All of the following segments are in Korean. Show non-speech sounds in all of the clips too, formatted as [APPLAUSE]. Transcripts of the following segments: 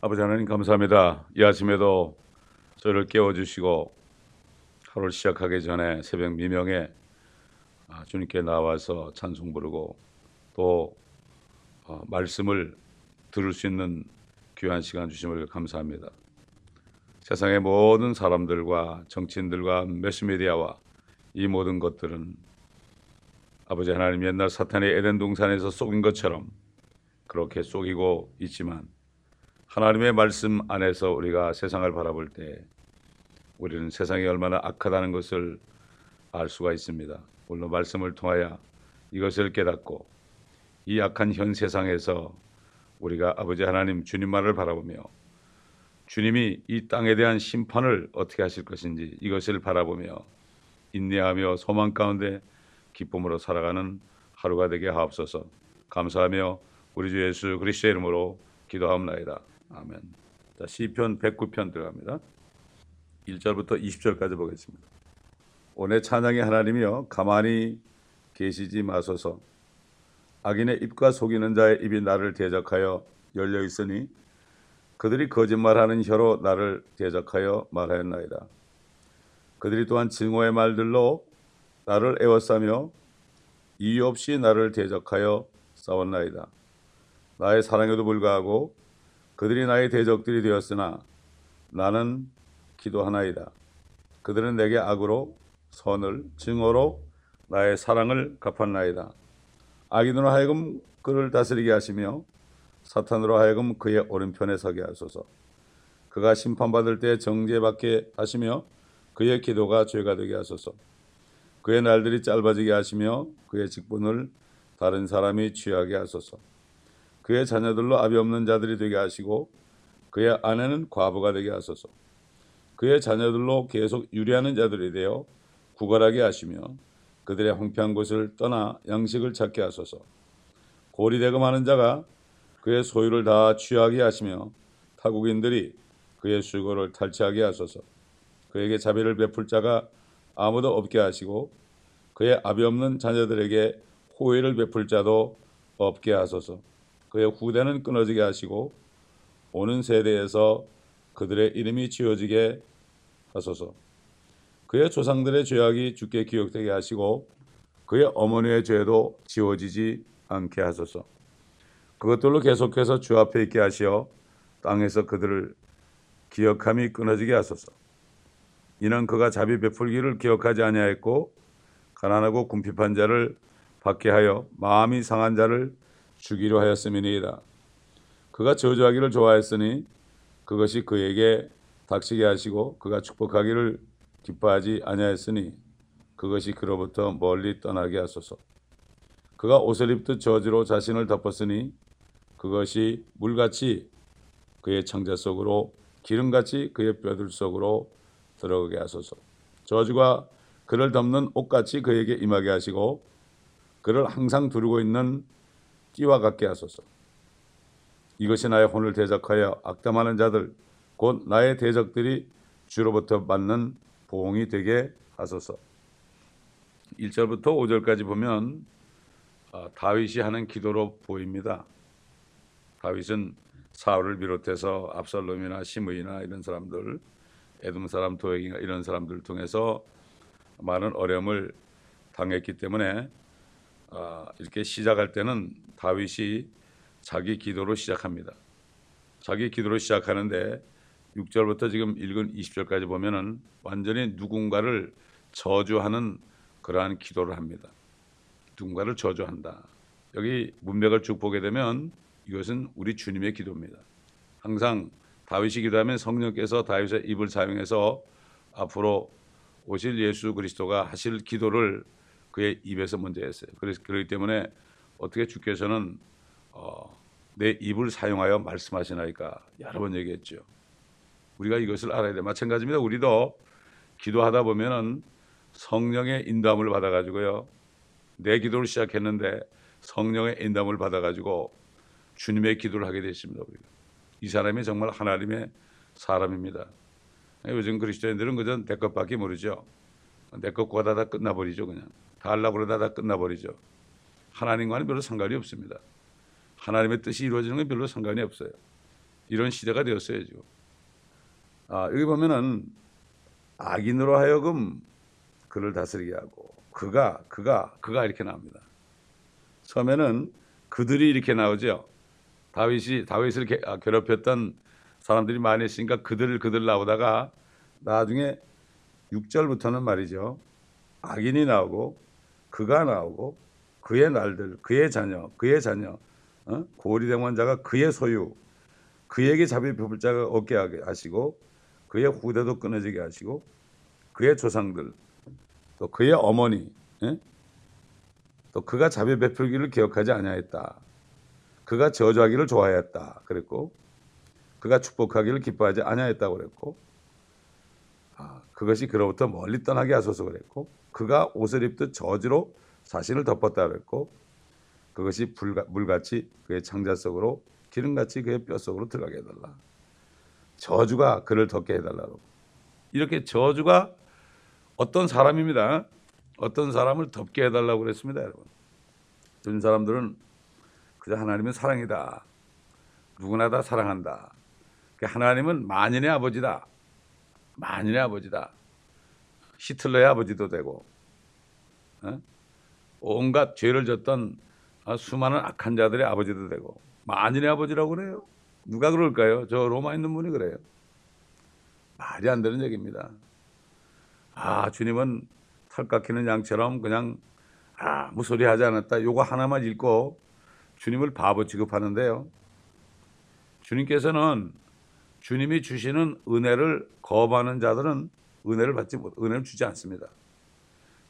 아버지 하나님 감사합니다. 이 아침에도 저를 깨워주시고 하루를 시작하기 전에 새벽 미명에 아, 주님께 나와서 찬송 부르고 또 어, 말씀을 들을 수 있는 귀한 시간 주심을 감사합니다. 세상의 모든 사람들과 정치인들과 매스미디어와 이 모든 것들은 아버지 하나님 옛날 사탄의 에덴 동산에서 속인 것처럼 그렇게 속이고 있지만 하나님의 말씀 안에서 우리가 세상을 바라볼 때 우리는 세상이 얼마나 악하다는 것을 알 수가 있습니다. 물론 말씀을 통하여 이것을 깨닫고 이 악한 현 세상에서 우리가 아버지 하나님 주님만을 바라보며 주님이 이 땅에 대한 심판을 어떻게 하실 것인지 이것을 바라보며 인내하며 소망 가운데 기쁨으로 살아가는 하루가 되게 하옵소서. 감사하며 우리 주 예수 그리스도의 이름으로 기도하옵나이다. 아멘. 자, 시편 109편 들어갑니다. 1절부터 20절까지 보겠습니다. 오늘 찬양의 하나님이여 가만히 계시지 마소서. 악인의 입과 속이는 자의 입이 나를 대적하여 열려 있으니 그들이 거짓말하는 혀로 나를 대적하여 말하였나이다. 그들이 또한 증오의 말들로 나를 애워싸며 이유 없이 나를 대적하여 싸웠나이다. 나의 사랑에도 불구하고 그들이 나의 대적들이 되었으나 나는 기도하나이다. 그들은 내게 악으로 선을 증오로 나의 사랑을 갚았나이다. 악인으로 하여금 그를 다스리게 하시며 사탄으로 하여금 그의 오른편에 서게 하소서. 그가 심판받을 때 정죄받게 하시며 그의 기도가 죄가 되게 하소서. 그의 날들이 짧아지게 하시며 그의 직분을 다른 사람이 취하게 하소서. 그의 자녀들로 아비 없는 자들이 되게 하시고 그의 아내는 과부가 되게 하소서. 그의 자녀들로 계속 유리하는 자들이 되어 구걸하게 하시며 그들의 황폐한 곳을 떠나 양식을 찾게 하소서. 고리 대금 하는 자가 그의 소유를 다 취하게 하시며 타국인들이 그의 수고를 탈취하게 하소서. 그에게 자비를 베풀 자가 아무도 없게 하시고 그의 아비 없는 자녀들에게 호의를 베풀 자도 없게 하소서. 그의 후대는 끊어지게 하시고 오는 세대에서 그들의 이름이 지어지게 하소서. 그의 조상들의 죄악이 주께 기억되게 하시고 그의 어머니의 죄도 지워지지 않게 하소서. 그것들로 계속해서 주 앞에 있게 하시어 땅에서 그들을 기억함이 끊어지게 하소서. 이는 그가 자비 베풀기를 기억하지 아니하였고 가난하고 궁핍한 자를 받게 하여 마음이 상한 자를 주기로 하였음이니이다. 그가 저주하기를 좋아했으니 그것이 그에게 닥치게 하시고 그가 축복하기를 기뻐하지 아니하였으니 그것이 그로부터 멀리 떠나게 하소서. 그가 옷을 입듯 저주로 자신을 덮었으니 그것이 물같이 그의 창자 속으로 기름같이 그의 뼈들 속으로 들어가게 하소서. 저주가 그를 덮는 옷같이 그에게 임하게 하시고 그를 항상 두르고 있는 띠와 같게 하소서. 이것이 나의 혼을 대적하여 악담하는 자들 곧 나의 대적들이 주로부터 받는 보응이 되게 하소서. 1절부터 5절까지 보면 아, 다윗이 하는 기도로 보입니다. 다윗은 사울을 비롯해서 압살롬이나 시므이나 이런 사람들, 에돔 사람 도액이나 이런 사람들을 통해서 많은 어려움을 당했기 때문에 아, 이렇게 시작할 때는 다윗이 자기 기도로 시작합니다. 자기 기도로 시작하는데 6절부터 지금 읽은 20절까지 보면은 완전히 누군가를 저주하는 그러한 기도를 합니다. 누군가를 저주한다. 여기 문맥을 쭉 보게 되면 이것은 우리 주님의 기도입니다. 항상 다윗이 기도하면 성령께서 다윗의 입을 사용해서 앞으로 오실 예수 그리스도가 하실 기도를 그의 입에서 먼저 했어요. 그래서 그렇기 때문에 어떻게 주께서는 어, 내 입을 사용하여 말씀하시나이까 여러 번 얘기했죠. 우리가 이것을 알아야 돼. 마찬가지입니다. 우리도 기도하다 보면은 성령의 인도함을 받아가지고요. 내 기도를 시작했는데 성령의 인도함을 받아가지고 주님의 기도를 하게 됐습니다. 우리가. 이 사람이 정말 하나님의 사람입니다. 요즘 그리스도인들은 그저 내 것밖에 모르죠. 내 것과 다, 다 끝나버리죠. 그냥. 다 하려고 그러다 다 끝나버리죠. 하나님과는 별로 상관이 없습니다. 하나님의 뜻이 이루어지는 건 별로 상관이 없어요. 이런 시대가 되었어요 지금. 아, 여기 보면은 악인으로 하여금 그를 다스리게 하고 그가 그가 그가 이렇게 나옵니다. 처음에는 그들이 이렇게 나오죠. 다윗이 다윗을 게- 아, 괴롭혔던 사람들이 많이 있으니까 그들 그들 나오다가 나중에 6절부터는 말이죠. 악인이 나오고 그가 나오고 그의 날들, 그의 자녀, 그의 자녀, 어? 고리된 자가 그의 소유, 그에게 자비 베풀 자가 하게 하시고 그의 후대도 끊어지게 하시고 그의 조상들, 또 그의 어머니, 예? 또 그가 자비 베풀기를 기억하지 아니하였다. 그가 저주하기를 좋아했다. 그랬고 그가 축복하기를 기뻐하지 아니하였다고 그랬고 아, 그것이 그로부터 멀리 떠나게 하소서 그랬고 그가 옷을 입듯 저주로 자신을 덮었다 그랬고 그것이 불가, 물같이 그의 창자 속으로 기름같이 그의 뼈 속으로 들어가게 해달라. 저주가 그를 덮게 해달라고. 이렇게 저주가 어떤 사람입니다. 어떤 사람을 덮게 해달라고 그랬습니다, 여러분. 요즘 사람들은 그저 하나님은 사랑이다. 누구나 다 사랑한다. 그 하나님은 만인의 아버지다. 만인의 아버지다. 히틀러의 아버지도 되고, 어? 온갖 죄를 졌던 아, 수많은 악한 자들의 아버지도 되고, 만인의 아버지라고 그래요. 누가 그럴까요? 저 로마 있는 분이 그래요. 말이 안 되는 얘기입니다. 아, 주님은 털 깎이는 양처럼 그냥 아무 소리 하지 않았다. 요거 하나만 읽고 주님을 바보 취급하는데요. 주님께서는 주님이 주시는 은혜를 거부하는 자들은 은혜를 받지 못, 은혜를 주지 않습니다.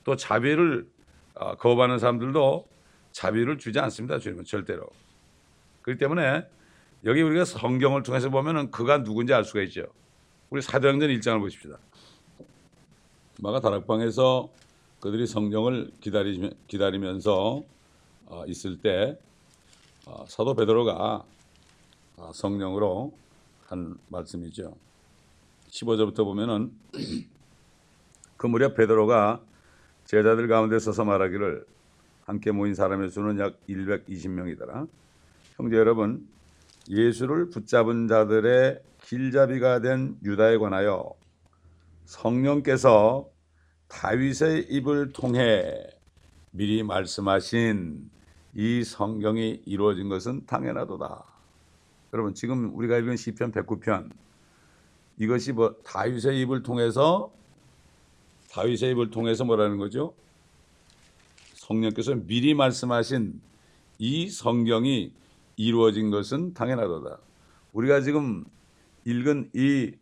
또 자비를 어, 거부하는 사람들도 자비를 주지 않습니다. 주님은 절대로. 그렇기 때문에 여기 우리가 성경을 통해서 보면은 그가 누군지 알 수가 있죠. 우리 사도행전 1장을 보십시다. 마가 다락방에서 그들이 기다리, 기다리면서 어, 있을 때 어, 사도 베드로가 어, 성령으로 한 말씀이죠. 15절부터 보면은 [CLEARS THROAT] 그 무렵 베드로가 제자들 가운데 서서 말하기를 함께 모인 사람의 수는 약 120명이더라. 형제 여러분, 예수를 붙잡은 자들의 길잡이가 된 유다에 관하여 성령께서 다윗의 입을 통해 미리 말씀하신 이 성경이 이루어진 것은 당연하도다. 여러분 지금 우리가 읽은 시편 109편 이것이 뭐 다윗의 입을 통해서 다윗의 입을 통해서 뭐라는 거죠? 성령께서 미리 말씀하신 이 성경이 이루어진 것은 당연하도다. 우리가 지금 읽은 이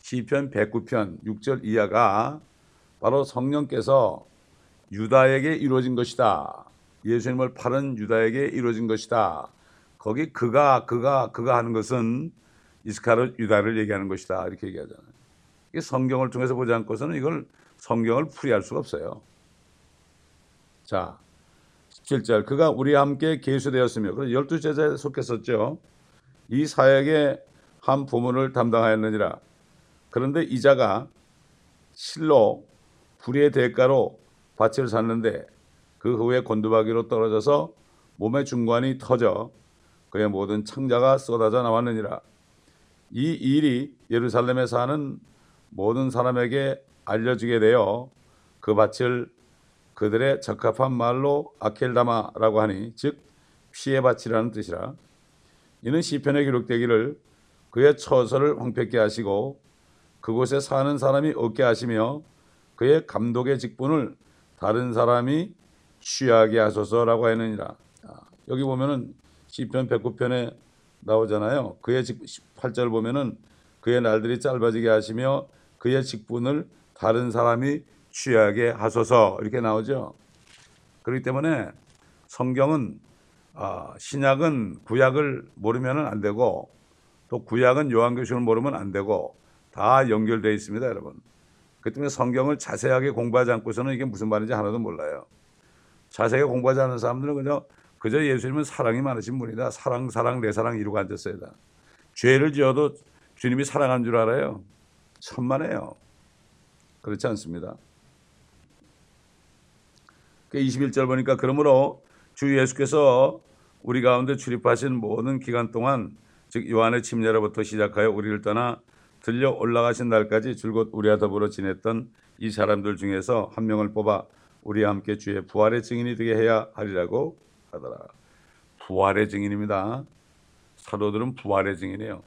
시편 109편 6절 이하가 바로 성령께서 유다에게 이루어진 것이다. 예수님을 팔은 유다에게 이루어진 것이다. 거기 그가 그가 그가 하는 것은 이스카르 유다를 얘기하는 것이다. 이렇게 얘기하잖아요. 이게 성경을 통해서 보지 않고서는 이걸 성경을 풀이할 수가 없어요. 자, 17절 그가 우리와 함께 계수되었으며 그래서 열두 제자에 속했었죠. 이 사역의 한 부문을 담당하였느니라. 그런데 이자가 실로 불의의 대가로 밭을 샀는데 그 후에 곤두박이로 떨어져서 몸의 중관이 터져 그의 모든 창자가 쏟아져 나왔느니라. 이 일이 예루살렘에 사는 모든 사람에게 알려지게 되어 그 밭을 그들의 적합한 말로 아켈다마라고 하니 즉 피의 밭이라는 뜻이라. 이는 시편에 기록되기를 그의 처소를 황폐케 하시고 그곳에 사는 사람이 없게 하시며 그의 감독의 직분을 다른 사람이 취하게 하소서라고 했느니라. 아, 여기 보면은 시편 109편에 나오잖아요. 그의 직 8절 보면은 그의 날들이 짧아지게 하시며 그의 직분을 다른 사람이 취하게 하소서 이렇게 나오죠. 그렇기 때문에 성경은 아, 신약은 구약을 모르면 안 되고 또 구약은 요한계시록을 모르면 안 되고 다 연결되어 있습니다, 여러분. 그 때문에 성경을 자세하게 공부하지 않고서는 이게 무슨 말인지 하나도 몰라요. 자세하게 공부하지 않은 사람들은 그저 그저 예수님은 사랑이 많으신 분이다. 사랑, 사랑, 내 사랑 이루고 앉았어요. 다. 죄를 지어도 주님이 사랑한 줄 알아요. 천만에요. 그렇지 않습니다. 21절 보니까 그러므로 주 예수께서 우리 가운데 출입하신 모든 기간 동안 즉 요한의 침례로부터 시작하여 우리를 떠나 들려 올라가신 날까지 줄곧 우리와 더불어 지냈던 이 사람들 중에서 한 명을 뽑아 우리와 함께 주의 부활의 증인이 되게 해야 하리라고 하더라. 부활의 증인입니다. 사도들은 부활의 증인이에요.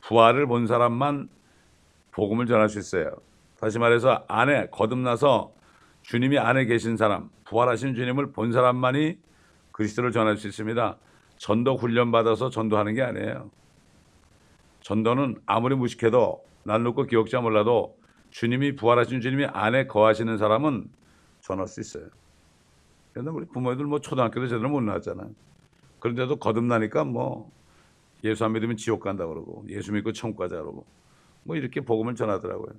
부활을 본 사람만 복음을 전할 수 있어요. 다시 말해서 안에 거듭나서 주님이 안에 계신 사람, 부활하신 주님을 본 사람만이 그리스도를 전할 수 있습니다. 전도 훈련 받아서 전도하는 게 아니에요. 전도는 아무리 무식해도 날 놓고 기억자 몰라도 주님이 부활하신 주님이 안에 거하시는 사람은 전할 수 있어요. 그런데 우리 부모들 뭐 초등학교도 제대로 못 나왔잖아요. 그런데도 거듭나니까 뭐 예수 안 믿으면 지옥 간다 그러고 예수 믿고 천국 가자 그러고 뭐 이렇게 복음을 전하더라고요.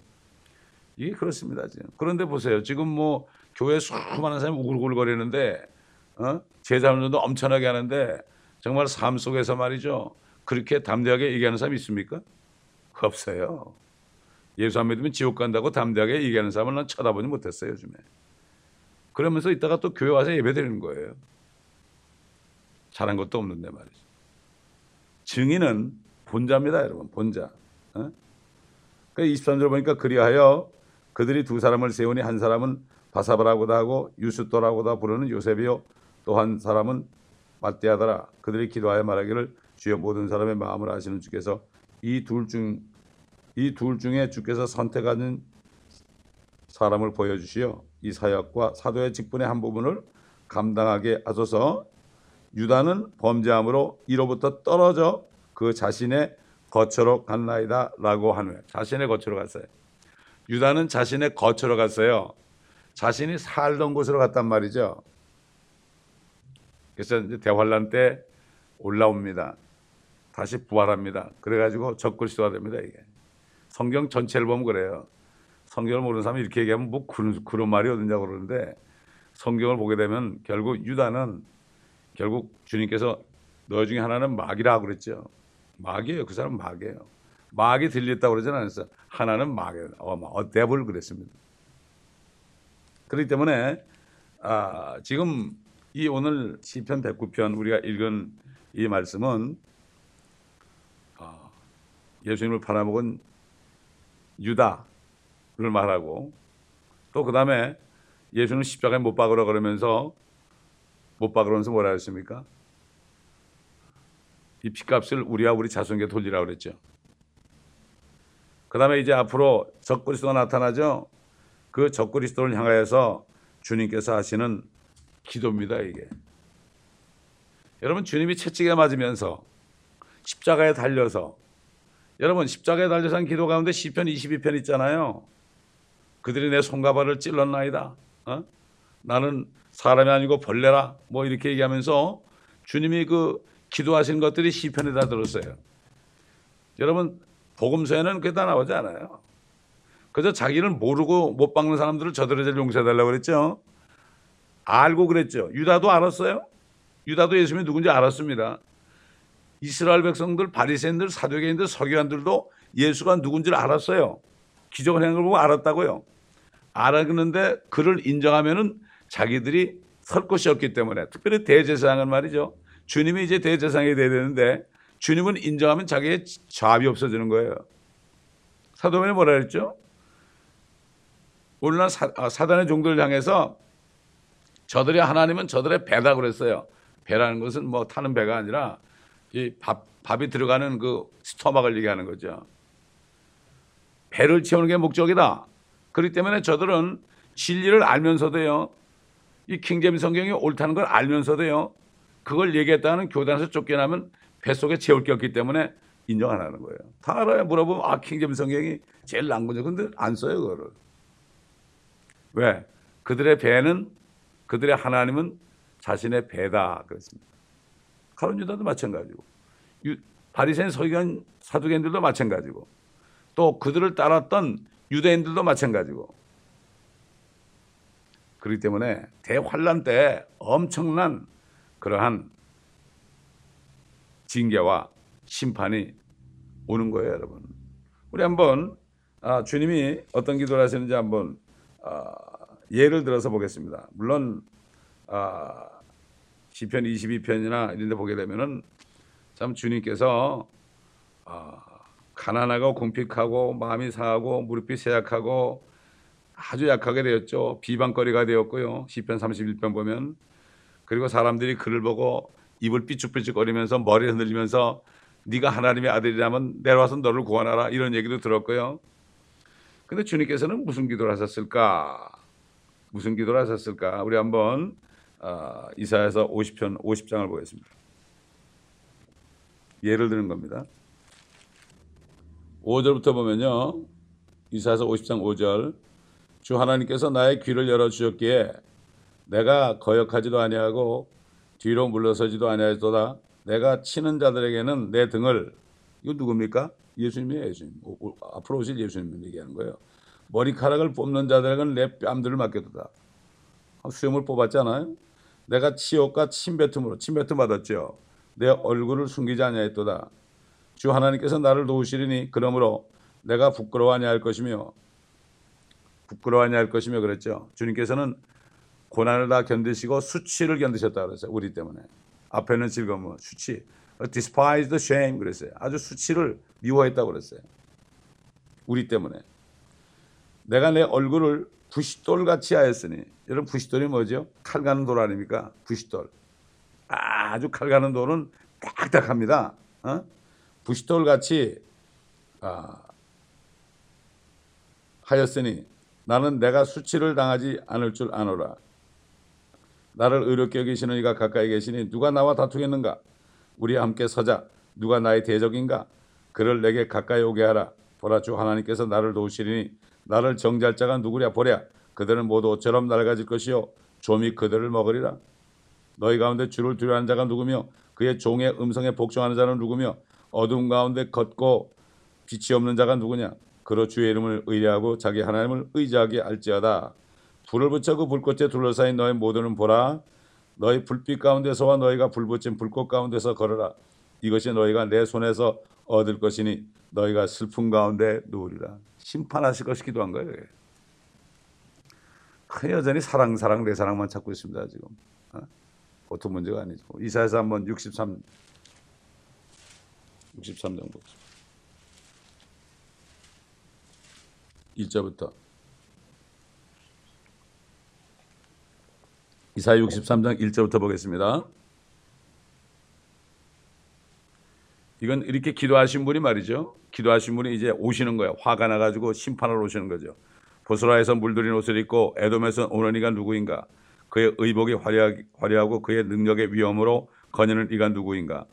이게 그렇습니다 지금. 그런데 보세요. 지금 뭐 교회 수많은 사람이 우글우글거리는데 어? 제자훈련도 엄청나게 하는데 정말 삶 속에서 말이죠. 그렇게 담대하게 얘기하는 사람이 있습니까? 없어요. 예수 안 믿으면 지옥 간다고 담대하게 얘기하는 사람을 난 쳐다보지 못했어요 요즘에. 그러면서 이따가 또 교회 와서 예배 드리는 거예요. 잘한 것도 없는데 말이죠. 증인은 본자입니다, 여러분. 본자. 어? 그 23절 보니까 그리하여 그들이 두 사람을 세우니 한 사람은 바사바라고도 하고 유스토라고도 부르는 요셉이요 또 한 사람은 맞대하더라. 그들이 기도하여 말하기를 주여 모든 사람의 마음을 아시는 주께서 이 둘 중 이 둘 중에 주께서 선택하는 사람을 보여주시어 이 사역과 사도의 직분의 한 부분을 감당하게 하소서. 유다는 범죄함으로 이로부터 떨어져 그 자신의 거처로 갔나이다 라고 하는 자신의 거처로 갔어요. 유다는 자신의 거처로 갔어요. 자신이 살던 곳으로 갔단 말이죠. 그래서 이제 대환란 때 올라옵니다. 다시 부활합니다. 그래가지고 적글시도가 됩니다. 이게 성경 전체를 보면 그래요. 성경을 모르는 사람이 이렇게 얘기하면 뭐 그런, 그런 말이 어딨냐고 그러는데 성경을 보게 되면 결국 유다는 결국 주님께서 너 중에 하나는 마귀라고 그랬죠. 마귀예요. 그 사람은 마귀예요. 마귀 들렸다고 그러진 않았어요. 하나는 마귀예요. 어, 어, 데블 그랬습니다. 그렇기 때문에 아, 지금 이 오늘 시편 109편 우리가 읽은 이 말씀은 아, 예수님을 팔아먹은 유다를 말하고 또 그 다음에 예수는 십자가에 못 박으라 그러면서 못 박으면서 뭐라 했습니까? 이 핏값을 우리와 우리 자손에게 돌리라 그랬죠. 그 다음에 이제 앞으로 적그리스도가 나타나죠. 그 적그리스도를 향하여서 주님께서 하시는 기도입니다, 이게. 여러분, 주님이 채찍에 맞으면서 십자가에 달려서 여러분, 십자가에 달려서 한 기도 가운데 시편 22편 있잖아요. 그들이 내 손과 발을 찔렀나이다. 어? 나는 사람이 아니고 벌레라. 뭐 이렇게 얘기하면서 주님이 그 기도하신 것들이 시편에 다 들었어요. 여러분 복음서에는 그게 다 나오지 않아요. 그저 자기를 모르고 못 박는 사람들을 저들에게 용서해달라고 그랬죠. 알고 그랬죠. 유다도 알았어요. 유다도 예수님이 누군지 알았습니다. 이스라엘 백성들, 바리새인들, 사두개인들, 서기관들도 예수가 누군지를 알았어요. 기적을 행한 걸 보고 알았다고요. 알았는데 그를 인정하면은 자기들이 설 것이 없기 때문에 특별히 대제사장은 말이죠. 주님이 이제 대제사장이 돼야 되는데 주님은 인정하면 자기의 잡이 없어지는 거예요. 사도면이 뭐라 그랬죠? 오늘날 사, 아, 사단의 종들을 향해서 저들이 하나님은 저들의 배다 그랬어요. 배라는 것은 뭐 타는 배가 아니라 이 밥, 밥이 들어가는 그 스토막을 얘기하는 거죠. 배를 채우는 게 목적이다. 그렇기 때문에 저들은 진리를 알면서도요. 이 킹제임 성경이 옳다는 걸 알면서도요. 그걸 얘기했다는 교단에서 쫓겨나면 뱃속에 채울 게 없기 때문에 인정 안 하는 거예요. 다 알아요. 물어보면 아 킹제임 성경이 제일 난 거죠. 근데 안 써요 그거를. 왜? 그들의 배는 그들의 하나님은 자신의 배다 그랬습니다. 가론 유다도 마찬가지고 바리새인 서기관 사두개인들도 마찬가지고 또 그들을 따랐던 유대인들도 마찬가지고 그렇기 때문에 대환란 때 엄청난 그러한 징계와 심판이 오는 거예요, 여러분. 우리 한번 아, 주님이 어떤 기도를 하시는지 한번 아, 예를 들어서 보겠습니다. 물론 아, 시편 22편이나 이런 데 보게 되면은 참 주님께서 아, 가난하고 궁핍하고 마음이 상하고 무릎이 쇠약하고 아주 약하게 되었죠. 비방거리가 되었고요. 시편 31편 보면 그리고 사람들이 그를 보고 입을 삐죽삐죽거리면서 머리 흔들리면서 네가 하나님의 아들이라면 내려와서 너를 구원하라 이런 얘기도 들었고요. 근데 주님께서는 무슨 기도를 하셨을까? 무슨 기도를 하셨을까? 우리 한번 어, 이사야서 50편 50장을 보겠습니다. 예를 드는 겁니다. 5절부터 보면요. 이사야서 50장 5절 주 하나님께서 나의 귀를 열어 주셨기에 내가 거역하지도 아니하고 뒤로 물러서지도 아니하였도다. 내가 치는 자들에게는 내 등을 이거 누굽니까? 예수님이에요. 예수님. 앞으로 오실 예수님 얘기하는 거예요. 머리카락을 뽑는 자들에게는 내 뺨들을 맡겨두다. 수염을 뽑았잖아요. 내가 치욕과 침뱉음으로 침뱉음 받았죠. 내 얼굴을 숨기지 아니하였도다. 주 하나님께서 나를 도우시리니 그러므로 내가 부끄러워하냐 할 것이며 부끄러워하냐 할 것이며 그랬죠. 주님께서는 고난을 다 견디시고 수치를 견디셨다 그랬어요. 우리 때문에. 앞에는 즐거움, 수치. despise the shame 그랬어요. 아주 수치를 미워했다고 그랬어요. 우리 때문에. 내가 내 얼굴을 부싯돌 같이 하였으니 여러분 부싯돌이 뭐죠? 칼 가는 돌 아닙니까? 부싯돌. 아주 칼 가는 돌은 딱딱합니다. 어? 부싯돌 같이 아, 하였으니 나는 내가 수치를 당하지 않을 줄 아노라. 나를 의롭게 여기시는 이가 가까이 계시니 누가 나와 다투겠는가? 우리 함께 서자. 누가 나의 대적인가? 그를 내게 가까이 오게 하라. 보라 주 하나님께서 나를 도우시리니 나를 정죄할 자가 누구랴 보랴. 그들은 모두 옷처럼 낡아질 것이요 좀이 그들을 먹으리라. 너희 가운데 주를 두려워하는 자가 누구며 그의 종의 음성에 복종하는 자는 누구며 어둠 가운데 걷고 빛이 없는 자가 누구냐? 그로 주의 이름을 의뢰하고 자기 하나님을 의지하게 할지어다. 불을 붙여 그 불꽃에 둘러싸인 너희 모두는 보라. 너희 불빛 가운데서와 너희가 불붙인 불꽃 가운데서 걸어라. 이것이 너희가 내 손에서 얻을 것이니 너희가 슬픔 가운데 누우리라. 심판하실 것이 기도 한 거예요. 그 여전히 사랑 사랑 내 사랑만 찾고 있습니다 지금. 어? 보통 문제가 아니죠. 이사에서 한번 63 63장 보겠습니다. 1절부터 이사 63장 1절부터 보겠습니다. 이건 이렇게 기도하신 분이 말이죠. 기도하신 분이 이제 오시는 거예요. 화가 나가지고 심판을 오시는 거죠. 보스라에서 물들인 옷을 입고 에돔에서 오는 이가 누구인가? 그의 의복이 화려하고 그의 능력의 위엄으로 거느는 이가 누구인가?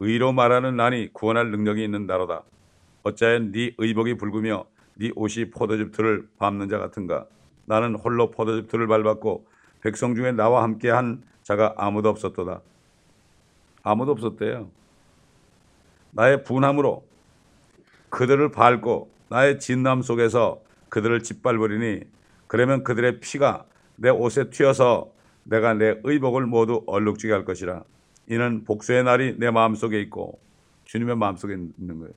의로 말하는 난이 구원할 능력이 있는 나로다. 어찌하여 네 의복이 붉으며 네 옷이 포도즙 틀을 밟는 자 같은가? 나는 홀로 포도즙 틀을 밟았고 백성 중에 나와 함께 한 자가 아무도 없었도다. 아무도 없었대요. 나의 분함으로 그들을 밟고 나의 진남 속에서 그들을 짓밟으리니 그러면 그들의 피가 내 옷에 튀어서 내가 내 의복을 모두 얼룩지게 할 것이라. 이는 복수의 날이 내 마음속에 있고 주님의 마음속에 있는 거예요.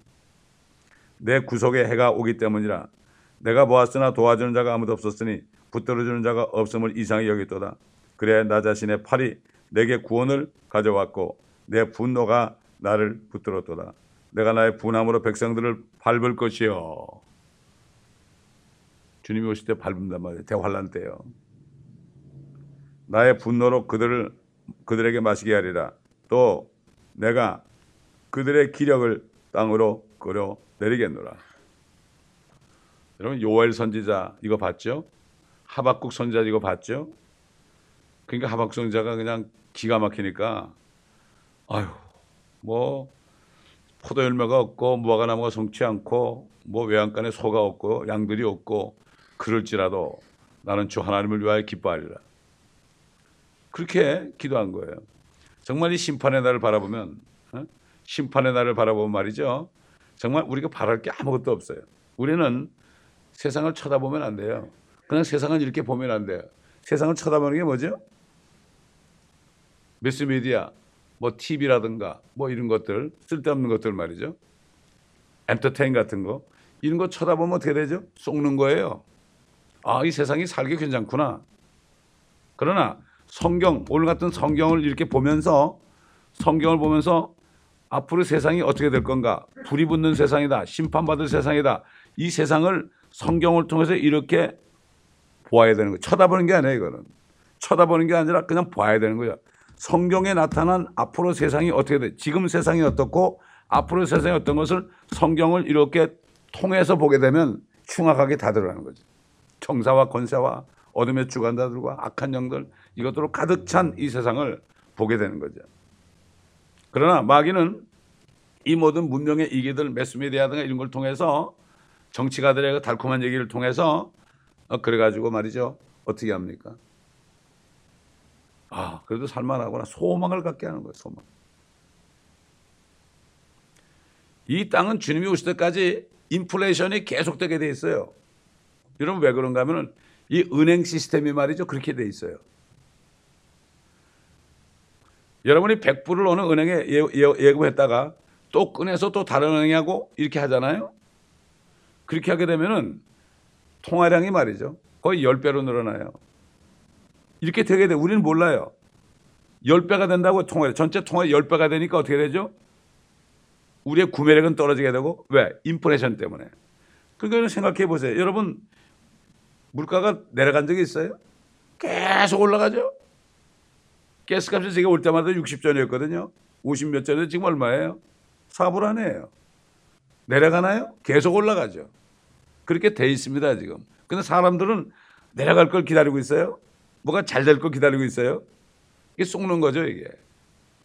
내 구속에 해가 오기 때문이라. 내가 보았으나 도와주는 자가 아무도 없었으니 붙들어주는 자가 없음을 이상히 여겼도다. 그래 나 자신의 팔이 내게 구원을 가져왔고 내 분노가 나를 붙들었도다. 내가 나의 분함으로 백성들을 밟을 것이요. 주님이 오실 때 밟는단 말이에요. 대환란 때요. 나의 분노로 그들을 그들에게 마시게 하리라. 또 내가 그들의 기력을 땅으로 끌어 내리겠노라. 여러분 요엘 선지자 이거 봤죠? 하박국 선지자 이거 봤죠? 그러니까 하박국 선지자가 그냥 기가 막히니까 아유 뭐 포도 열매가 없고 무화과 나무가 성치 않고 뭐 외양간에 소가 없고 양들이 없고 그럴지라도 나는 주 하나님을 위하여 기뻐하리라. 그렇게 기도한 거예요. 정말 이 심판의 날을 바라보면 어? 심판의 날을 바라보면 말이죠. 정말 우리가 바랄 게 아무것도 없어요. 우리는 세상을 쳐다보면 안 돼요. 그냥 세상을 이렇게 보면 안 돼요. 세상을 쳐다보는 게 뭐죠? 매스미디어, 뭐 TV라든가 뭐 이런 것들 쓸데없는 것들 말이죠. 엔터테인 같은 거 이런 거 쳐다보면 어떻게 되죠? 속는 거예요. 아, 이 세상이 살기 괜찮구나. 그러나 성경, 오늘 같은 성경을 이렇게 보면서 성경을 보면서 앞으로 세상이 어떻게 될 건가? 불이 붙는 세상이다. 심판받을 세상이다. 이 세상을 성경을 통해서 이렇게 보아야 되는 거예요. 쳐다보는 게 아니에요, 이거는. 쳐다보는 게 아니라 그냥 봐야 되는 거예요. 성경에 나타난 앞으로 세상이 어떻게 돼? 지금 세상이 어떻고 앞으로 세상이 어떤 것을 성경을 이렇게 통해서 보게 되면 흉악하게 다 드러나는 거죠. 정사와 권세와 어둠의 주관자들과 악한 영들 이것들로 가득 찬 이 세상을 보게 되는 거죠. 그러나 마귀는 이 모든 문명의 이기들 매스미디어든가 이런 걸 통해서 정치가들의 그 달콤한 얘기를 통해서 어, 그래가지고 말이죠. 어떻게 합니까? 아, 그래도 살만하구나. 소망을 갖게 하는 거예요, 소망. 이 땅은 주님이 오실 때까지 인플레이션이 계속되게 돼 있어요. 여러분 왜 그런가 하면은 이 은행 시스템이 말이죠. 그렇게 돼 있어요. 여러분이 100불을 어느 은행에 예, 예, 예고했다가 또 꺼내서 또 다른 은행하고 이렇게 하잖아요. 그렇게 하게 되면은 통화량이 말이죠. 거의 10배로 늘어나요. 이렇게 되게 돼. 우리는 몰라요. 10배가 된다고 통화, 전체 통화 10배가 되니까 어떻게 되죠? 우리의 구매력은 떨어지게 되고, 왜? 인플레이션 때문에. 그러니까 생각해 보세요. 여러분, 물가가 내려간 적이 있어요? 계속 올라가죠? 가스값이 제가 올 때마다 60전이었거든요. 50몇 전에 지금 얼마예요? 4불 안에요. 내려가나요? 계속 올라가죠. 그렇게 돼 있습니다, 지금. 근데 사람들은 내려갈 걸 기다리고 있어요. 뭐가 잘 될 걸 기다리고 있어요. 이게 속는 거죠, 이게.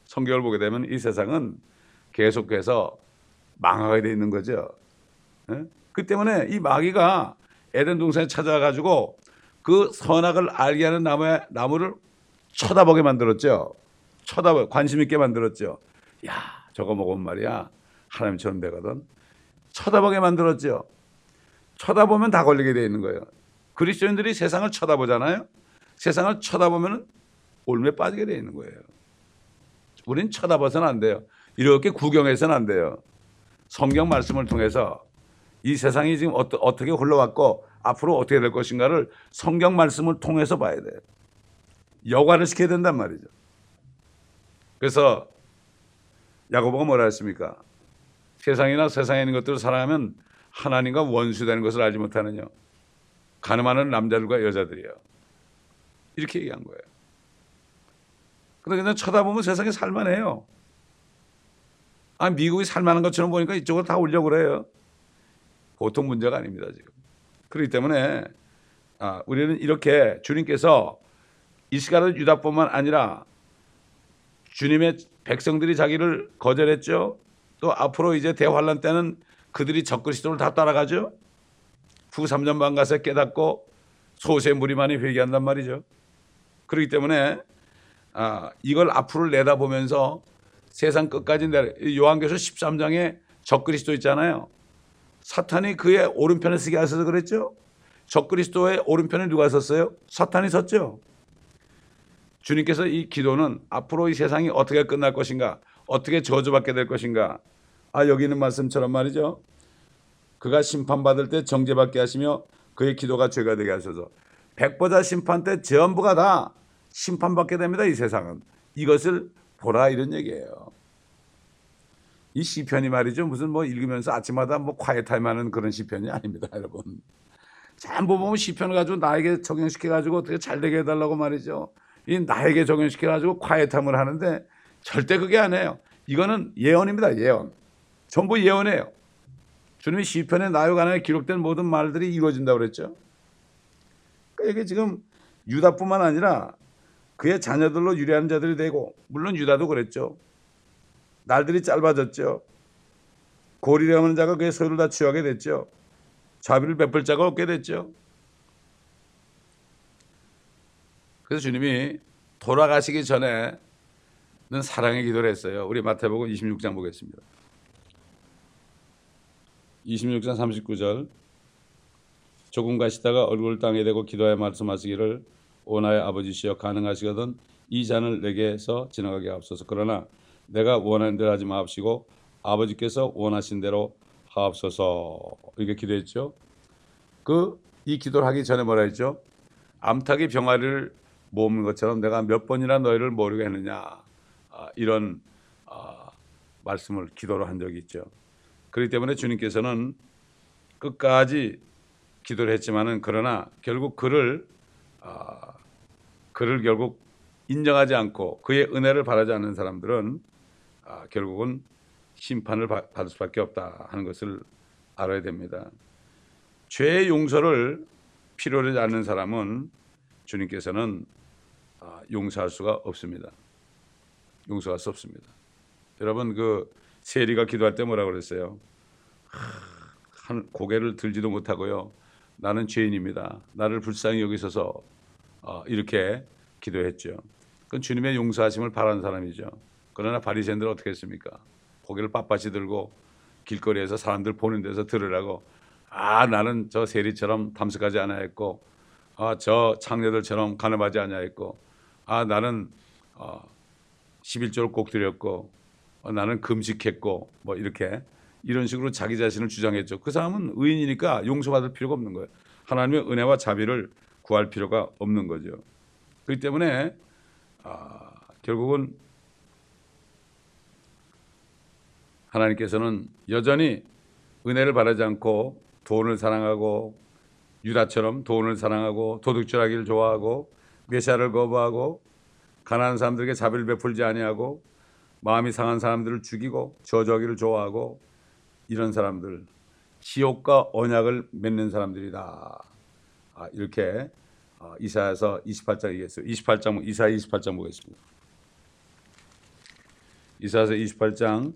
성경을 보게 되면 이 세상은 계속해서 망하게 돼 있는 거죠. 예? 그 때문에 이 마귀가 에덴 동산에 찾아가지고 그 선악을 알게 하는 나무의 나무를 쳐다보게 만들었죠. 쳐다보 관심 있게 만들었죠. 야, 저거 먹으면 말이야. 하나님처럼 되거든. 쳐다보게 만들었죠. 쳐다보면 다 걸리게 돼 있는 거예요. 그리스도인들이 세상을 쳐다보잖아요. 세상을 쳐다보면 올매 빠지게 돼 있는 거예요. 우린 쳐다봐서는 안 돼요. 이렇게 구경해서는 안 돼요. 성경 말씀을 통해서 이 세상이 지금 어떠, 어떻게 흘러왔고 앞으로 어떻게 될 것인가를 성경 말씀을 통해서 봐야 돼요. 여과를 시켜야 된단 말이죠. 그래서 야고보가 뭐라 했습니까? 세상이나 세상에 있는 것들을 사랑하면 하나님과 원수되는 것을 알지 못하느냐. 가늠하는 남자들과 여자들이요. 이렇게 얘기한 거예요. 근데 그냥 쳐다보면 세상에 살만해요. 아, 미국이 살만한 것처럼 보니까 이쪽으로 다 오려고 그래요. 보통 문제가 아닙니다, 지금. 그렇기 때문에 아, 우리는 이렇게 주님께서 이 시간은 유다뿐만 아니라 주님의 백성들이 자기를 거절했죠. 또 앞으로 이제 대환란 때는 그들이 적그리스도를 다 따라가죠. 후 3년 반 가서 깨닫고 소세 무리만이 회개한단 말이죠. 그렇기 때문에 아, 이걸 앞으로 내다보면서 세상 끝까지 내려 요한계서 13장에 적그리스도 있잖아요. 사탄이 그의 오른편에 서게 하셔서 그랬죠. 적그리스도의 오른편에 누가 섰어요? 사탄이 섰죠. 주님께서 이 기도는 앞으로 이 세상이 어떻게 끝날 것인가, 어떻게 저주받게 될 것인가. 아 여기 있는 말씀처럼 말이죠. 그가 심판받을 때 정죄받게 하시며 그의 기도가 죄가 되게 하셔서 백보자 심판 때 전부가 다 심판받게 됩니다. 이 세상은 이것을 보라 이런 얘기예요. 이 시편이 말이죠. 무슨 뭐 읽으면서 아침마다 뭐 콰이타임 하는 그런 시편이 아닙니다, [LAUGHS] 여러분. 전부 보면 시편을 가지고 나에게 적용시켜 가지고 어떻게 잘 되게 해달라고 말이죠. 이 나에게 적용시켜 가지고 콰이타임을 하는데 절대 그게 아니에요. 이거는 예언입니다, 예언. 전부 예언이에요. 주님이 시편의 나욕 안에 기록된 모든 말들이 이루어진다고 그랬죠. 그러니까 이게 지금 유다뿐만 아니라 그의 자녀들로 유리한 자들이 되고 물론 유다도 그랬죠. 날들이 짧아졌죠. 고리려는 자가 그의 소유를 다 취하게 됐죠. 자비를 베풀 자가 없게 됐죠. 그래서 주님이 돌아가시기 전에는 사랑의 기도를 했어요. 우리 마태복음 26장 보겠습니다. 26장 39절 조금 가시다가 얼굴을 땅에 대고 기도하여 말씀하시기를 오나의 아버지시여 가능하시거든 이 잔을 내게서 지나가게 하옵소서 그러나 내가 원하는 대로 하지 마옵시고 아버지께서 원하신 대로 하옵소서 이렇게 기도했죠. 그 이 기도를 하기 전에 뭐라 했죠? 암탉이 병아리를 모으는 것처럼 내가 몇 번이나 너희를 모르게 했느냐 아, 이런 아, 말씀을 기도로 한 적이 있죠. 그렇기 때문에 주님께서는 끝까지 기도를 했지만은 그러나 결국 그를 아, 그를 결국 인정하지 않고 그의 은혜를 바라지 않는 사람들은 아, 결국은 심판을 받, 받을 수밖에 없다 하는 것을 알아야 됩니다. 죄의 용서를 필요로 하지 않는 사람은 주님께서는 아, 용서할 수가 없습니다. 용서할 수 없습니다. 여러분 그 세리가 기도할 때 뭐라 그랬어요? 한 고개를 들지도 못하고요. 나는 죄인입니다. 나를 불쌍히 여기셔서 어, 이렇게 기도했죠. 그건 주님의 용서하심을 바라는 사람이죠. 그러나 바리새인들은 어떻게 했습니까? 고개를 빳빳이 들고 길거리에서 사람들 보는 데서 들으라고 아 나는 저 세리처럼 탐색하지 않아 했고 아 저 창녀들처럼 가늠하지 않아 했고 아 나는 어, 11조를 꼭 드렸고 어, 나는 금식했고 뭐 이렇게 이런 식으로 자기 자신을 주장했죠. 그 사람은 의인이니까 용서받을 필요가 없는 거예요. 하나님의 은혜와 자비를 구할 필요가 없는 거죠. 그렇기 때문에 아, 결국은 하나님께서는 여전히 은혜를 바라지 않고 돈을 사랑하고 유다처럼 돈을 사랑하고 도둑질하기를 좋아하고 메시아를 거부하고 가난한 사람들에게 자비를 베풀지 아니하고 마음이 상한 사람들을 죽이고 저주하기를 좋아하고 이런 사람들 지옥과 언약을 맺는 사람들이다. 아, 이렇게 어, 이사야서 28장 얘기했어요. 28장 이사야 28장 보겠습니다. 이사야서 28장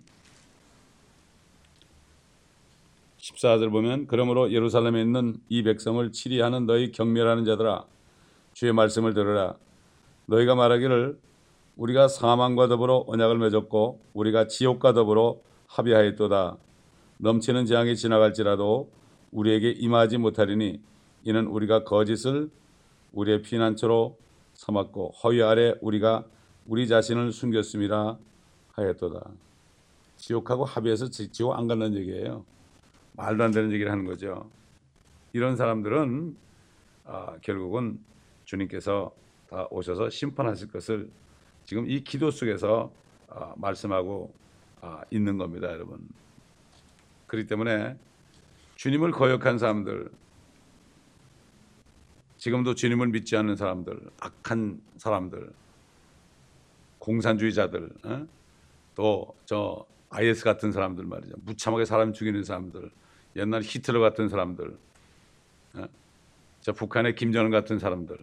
14절 보면 그러므로 예루살렘에 있는 이 백성을 치리하는 너희 경멸하는 자들아 주의 말씀을 들으라 너희가 말하기를 우리가 사망과 더불어 언약을 맺었고 우리가 지옥과 더불어 합의하였도다 넘치는 재앙이 지나갈지라도 우리에게 임하지 못하리니 이는 우리가 거짓을 우리의 피난처로 삼았고 허위 아래 우리가 우리 자신을 숨겼음이라 하였도다. 지옥하고 합의해서 지옥 안 간다는 얘기예요. 말도 안 되는 얘기를 하는 거죠. 이런 사람들은 아, 결국은 주님께서 다 오셔서 심판하실 것을 지금 이 기도 속에서 아, 말씀하고 아, 있는 겁니다, 여러분. 그렇기 때문에 주님을 거역한 사람들, 지금도 주님을 믿지 않는 사람들, 악한 사람들, 공산주의자들, 어? 또저 IS 같은 사람들 말이죠. 무참하게 사람 죽이는 사람들, 옛날 히틀러 같은 사람들, 어? 저 북한의 김정은 같은 사람들,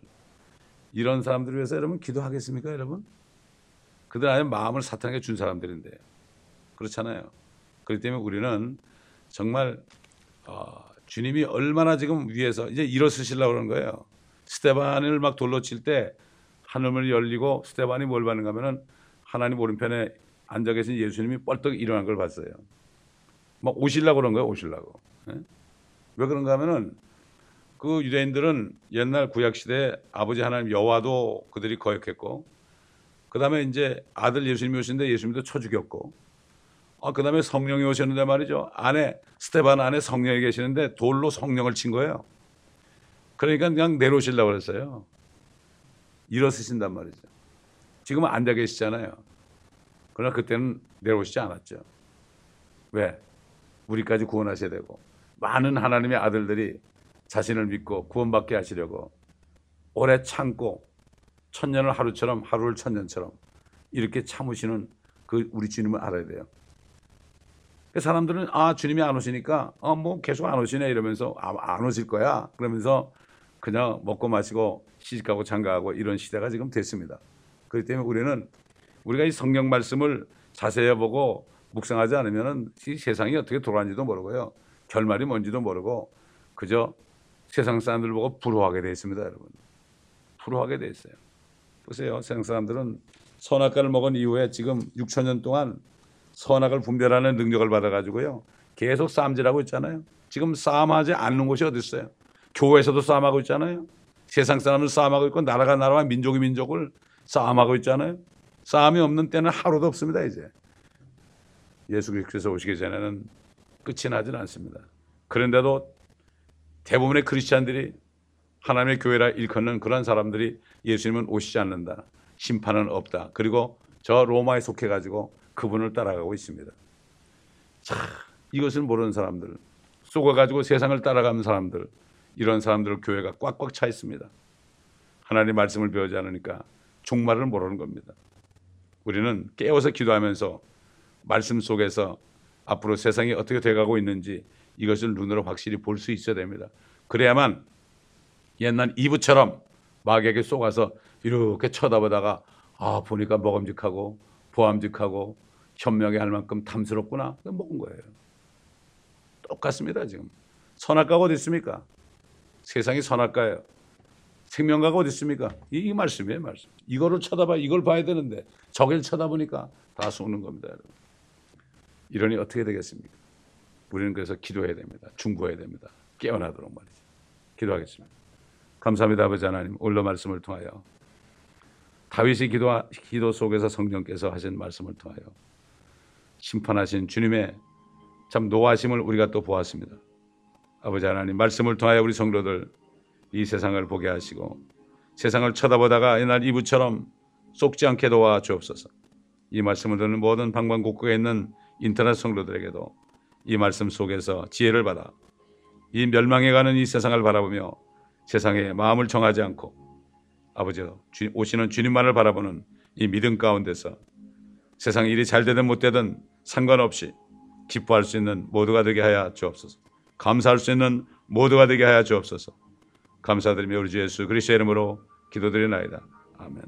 이런 사람들을 위해서 여러분 기도하겠습니까, 여러분? 그들 안에 마음을 사탄에게 준 사람들인데 그렇잖아요. 그렇기 때문에 우리는 정말 어, 주님이 얼마나 지금 위에서 이제 일어서시려고 그러는 거예요. 스테반을 막 돌로 칠 때 하늘문이 열리고 스테반이 뭘 받는가 하면은 하나님 오른편에 앉아 계신 예수님이 뻘떡 일어난 걸 봤어요. 막 오실라고 그런 거예요, 오실라고. 예? 왜 그런가 하면은 그 유대인들은 옛날 구약 시대에 아버지 하나님 여호와도 그들이 거역했고 그다음에 이제 아들 예수님이 오신데 예수님도 쳐 죽였고 아, 그 다음에 성령이 오셨는데 말이죠. 안에, 스테반 안에 성령이 계시는데 돌로 성령을 친 거예요. 그러니까 그냥 내려오시려고 그랬어요. 일어서신단 말이죠. 지금은 앉아 계시잖아요. 그러나 그때는 내려오시지 않았죠. 왜? 우리까지 구원하셔야 되고, 많은 하나님의 아들들이 자신을 믿고 구원받게 하시려고 오래 참고 천년을 하루처럼 하루를 천년처럼 이렇게 참으시는 그 우리 주님을 알아야 돼요. 그 사람들은 아 주님이 안 오시니까 어뭐 계속 안 오시네 이러면서 아, 안 오실 거야 그러면서 그냥 먹고 마시고 시집가고 장가하고 이런 시대가 지금 됐습니다. 그렇기 때문에 우리는 우리가 이 성경 말씀을 자세히 보고 묵상하지 않으면은 이 세상이 어떻게 돌아가는지도 모르고요. 결말이 뭔지도 모르고 그저 세상 사람들 보고 부러워하게 돼 있습니다, 여러분. 부러워하게 돼 있어요. 보세요. 세상 사람들은 선악과를 먹은 이후에 지금 6천 년 동안 선악을 분별하는 능력을 받아가지고요. 계속 싸움질하고 있잖아요. 지금 싸움하지 않는 곳이 어디 있어요? 교회에서도 싸움하고 있잖아요. 세상 사람은 싸움하고 있고 나라가 나라와 민족이 민족을 싸움하고 있잖아요. 싸움이 없는 때는 하루도 없습니다. 이제 예수 그리스도께서 오시기 전에는 끝이 나질 않습니다. 그런데도 대부분의 크리스찬들이 하나님의 교회라 일컫는 그런 사람들이 예수님은 오시지 않는다. 심판은 없다. 그리고 저 로마에 속해 가지고 그분을 따라가고 있습니다. 자, 이것을 모르는 사람들, 속아 가지고 세상을 따라가는 사람들, 이런 사람들 교회가 꽉꽉 차 있습니다. 하나님 말씀을 배우지 않으니까 종말을 모르는 겁니다. 우리는 깨워서 기도하면서 말씀 속에서 앞으로 세상이 어떻게 돼가고 있는지 이것을 눈으로 확실히 볼 수 있어야 됩니다. 그래야만 옛날 이브처럼 마귀에게 쏘가서 이렇게 쳐다보다가 아 보니까 먹음직하고 보암직하고 현명해 할 만큼 탐스럽구나 먹은 거예요. 똑같습니다 지금. 선악과가 어디 있습니까? 세상이 선악과예요. 생명과가 어디 있습니까? 이, 이 말씀이에요 말씀. 이거를 쳐다봐 이걸 봐야 되는데 저길 쳐다보니까 다 속는 겁니다 여러분. 이러니 어떻게 되겠습니까? 우리는 그래서 기도해야 됩니다. 중보해야 됩니다. 깨어나도록 말이죠. 기도하겠습니다. 감사합니다 아버지 하나님 오늘 말씀을 통하여 다윗의 기도, 기도 속에서 성령께서 하신 말씀을 통하여 심판하신 주님의 참 노하심을 우리가 또 보았습니다. 아버지 하나님 말씀을 통하여 우리 성도들 이 세상을 보게 하시고 세상을 쳐다보다가 옛날 이브처럼 쏙지 않게 도와 주옵소서. 이 말씀을 듣는 모든 방방곡곡에 있는 인터넷 성도들에게도 이 말씀 속에서 지혜를 받아 이 멸망해 가는 이 세상을 바라보며 세상에 마음을 정하지 않고 아버지 오시는 주님만을 바라보는 이 믿음 가운데서 세상 일이 잘 되든 못 되든 상관없이 기뻐할 수 있는 모두가 되게 하여 주옵소서. 감사할 수 있는 모두가 되게 하여 주옵소서. 감사드리며 우리 주 예수 그리스도의 이름으로 기도드리나이다. 아멘.